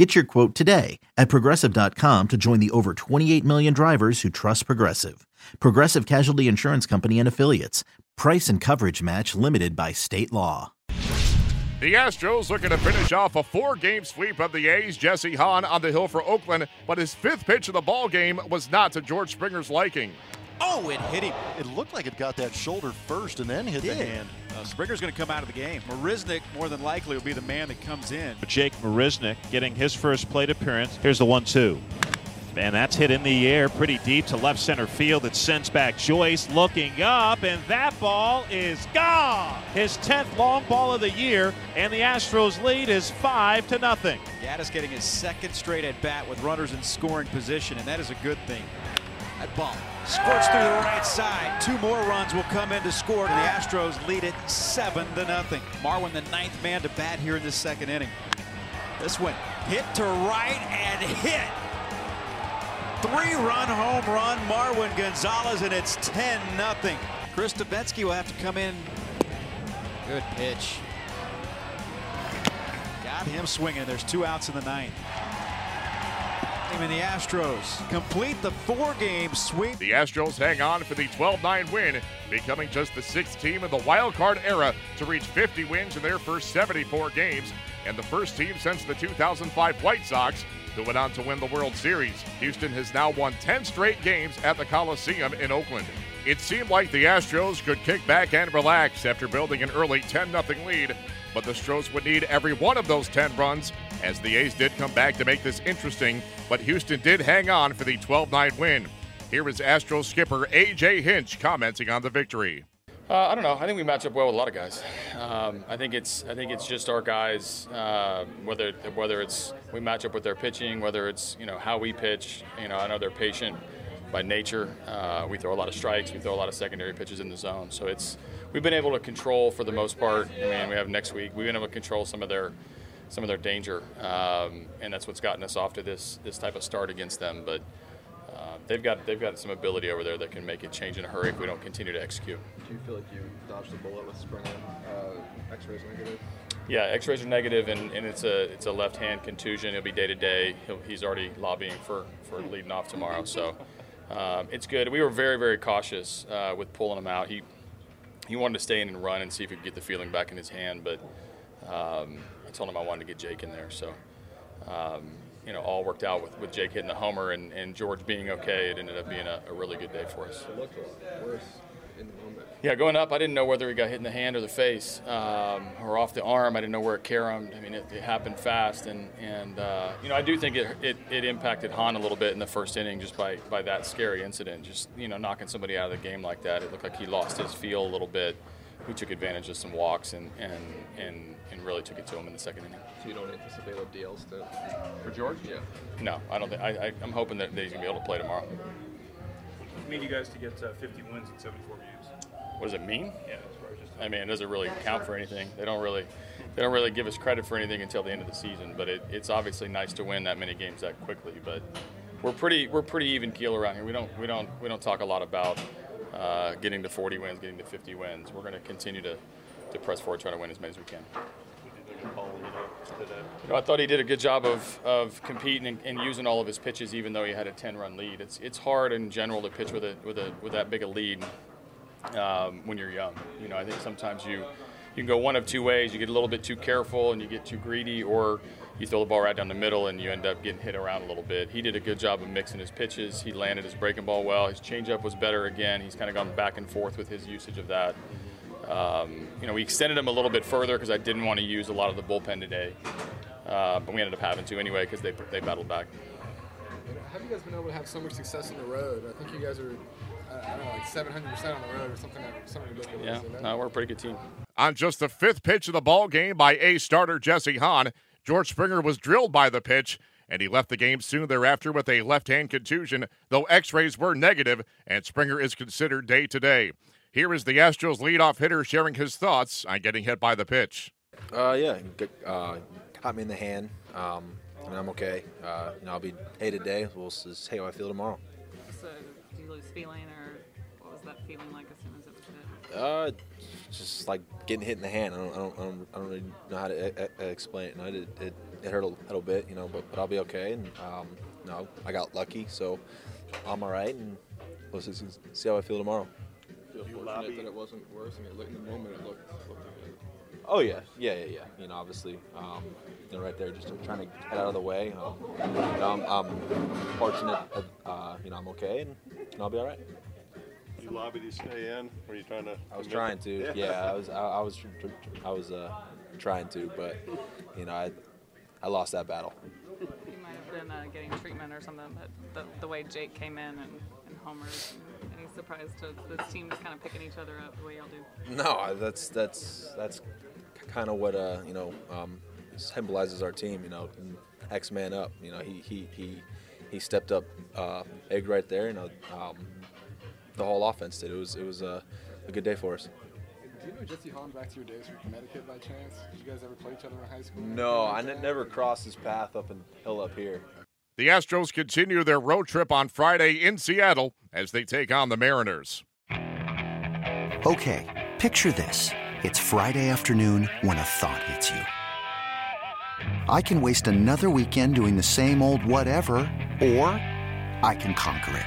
Get your quote today at progressive.com to join the over 28 million drivers who trust Progressive. Progressive Casualty Insurance Company and Affiliates. Price and coverage match limited by state law. The Astros looking to finish off a four-game sweep of the A's. Jesse Hahn on the hill for Oakland, but his fifth pitch of the ball game was not to George Springer's liking. Oh, it hit him. It looked like it got that shoulder first and then hit the hand. Uh, Springer's going to come out of the game. Marisnick, more than likely, will be the man that comes in. Jake Marisnick getting his first plate appearance. Here's the one-two. And that's hit in the air pretty deep to left center field. It sends back Joyce looking up, and that ball is gone. His 10th long ball of the year, and the Astros lead is 5 to nothing. Gattis getting his second straight at bat with runners in scoring position, and that is a good thing. That ball squirts through the right side. Two more runs will come in to score, and the Astros lead it 7 to nothing. Marwin, the ninth man to bat here in the second inning. This one hit to right and hit. Three-run home run, Marwin Gonzalez, and it's 10 nothing. Chris Devenski will have to come in. Good pitch. Got him swinging. There's two outs in the ninth. And the Astros complete the four-game sweep. The Astros hang on for the 12-9 win, becoming just the sixth team in the wild card era to reach 50 wins in their first 74 games, and the first team since the 2005 White Sox who went on to win the World Series. Houston has now won 10 straight games at the Coliseum in Oakland. It seemed like the Astros could kick back and relax after building an early 10 0 lead, but the Stros would need every one of those 10 runs as the A's did come back to make this interesting, but Houston did hang on for the 12 9 win. Here is Astros skipper A.J. Hinch commenting on the victory. Uh, I don't know. I think we match up well with a lot of guys. Um, I think it's I think it's just our guys. Uh, whether whether it's we match up with their pitching, whether it's you know how we pitch. You know, I know they're patient by nature. Uh, we throw a lot of strikes. We throw a lot of secondary pitches in the zone. So it's we've been able to control for the most part. I mean, we have next week. We've been able to control some of their some of their danger, um, and that's what's gotten us off to this this type of start against them. But uh, they've got they've got some ability over there that can make it change in a hurry if we don't continue to execute. Do you feel like you dodged the bullet with Springer? Uh, X-rays negative. Yeah, X-rays are negative, and, and it's a it's a left hand contusion. He'll be day to day. He's already lobbying for for leading off tomorrow, so um, it's good. We were very very cautious uh, with pulling him out. He he wanted to stay in and run and see if he could get the feeling back in his hand, but um, I told him I wanted to get Jake in there, so. Um, you know, all worked out with, with Jake hitting the homer and, and George being okay. It ended up being a, a really good day for us. It looked a lot worse in the moment. Yeah, going up, I didn't know whether he got hit in the hand or the face um, or off the arm. I didn't know where it caromed. I mean, it, it happened fast, and and uh, you know, I do think it, it, it impacted Hahn a little bit in the first inning just by by that scary incident. Just you know, knocking somebody out of the game like that. It looked like he lost his feel a little bit. We took advantage of some walks and and and, and really took it to him in the second inning. So you don't anticipate a DL stint For George? Yeah. No, I don't think. I, I, I'm hoping that he's gonna be able to play tomorrow. We need you guys to get uh, 50 wins in 74 games. What does it mean? Yeah, I. I mean, it doesn't really count for anything. They don't really, they don't really give us credit for anything until the end of the season. But it, it's obviously nice to win that many games that quickly. But we're pretty, we're pretty even keel around here. We don't, we don't, we don't talk a lot about uh, getting to 40 wins, getting to 50 wins. We're going to continue to, to press forward, trying to win as many as we can. You know, I thought he did a good job of, of competing and, and using all of his pitches, even though he had a 10-run lead. It's it's hard in general to pitch with a with a with that big a lead um, when you're young. You know, I think sometimes you you can go one of two ways. You get a little bit too careful and you get too greedy, or you throw the ball right down the middle and you end up getting hit around a little bit. He did a good job of mixing his pitches. He landed his breaking ball well. His changeup was better again. He's kind of gone back and forth with his usage of that. Um, you know, we extended him a little bit further because I didn't want to use a lot of the bullpen today, uh, but we ended up having to anyway because they they battled back. Have you guys been able to have so much success on the road? I think you guys are, I don't know, like 700% on the road or something, something ridiculous. Yeah, no, we're a pretty good team. On just the fifth pitch of the ball game by A starter Jesse Hahn, George Springer was drilled by the pitch, and he left the game soon thereafter with a left hand contusion, though x rays were negative, and Springer is considered day to day. Here is the Astros leadoff hitter sharing his thoughts on getting hit by the pitch. Uh, yeah, uh, caught me in the hand. Um, I mean, I'm okay. Uh, you know, I'll be day to day. We'll see how I feel tomorrow. So, did you lose feeling, or what was that feeling like as soon as it was hit? Uh, just like getting hit in the hand. I don't, I don't, I don't, I don't really know how to a- a- explain it. You know, it, it, it, hurt a little bit, you know, but, but I'll be okay. And um, you know, I got lucky, so I'm all right. And let's see, see how I feel tomorrow. Feel fortunate that it wasn't worse. I mean, in the moment, it looked, looked good. Oh yeah, yeah, yeah, yeah. You know, obviously, um, you know, right there, just trying to get out of the way. Um, you know, I'm, I'm fortunate. That, uh, you know, I'm okay, and you know, I'll be all right. You lobbied to stay in? Were you trying to? I was trying to. Yeah, yeah I was. I, I, was. I was uh, trying to, but you know, I, I lost that battle. You might have been uh, getting treatment or something, but the, the way Jake came in and, and homers, and any surprise to this team just kind of picking each other up the way y'all do? No, that's that's that's kind of what uh, you know um, symbolizes our team. You know, X man up. You know, he he he he stepped up, uh, egg right there. You know, um, the whole offense did. It was it was a, a good day for us. Do you know Jesse Holland back to your days from Connecticut by chance? Did you guys ever play each other in high school? No, I n- never crossed his path up until up here. The Astros continue their road trip on Friday in Seattle as they take on the Mariners. Okay, picture this. It's Friday afternoon when a thought hits you. I can waste another weekend doing the same old whatever, or I can conquer it.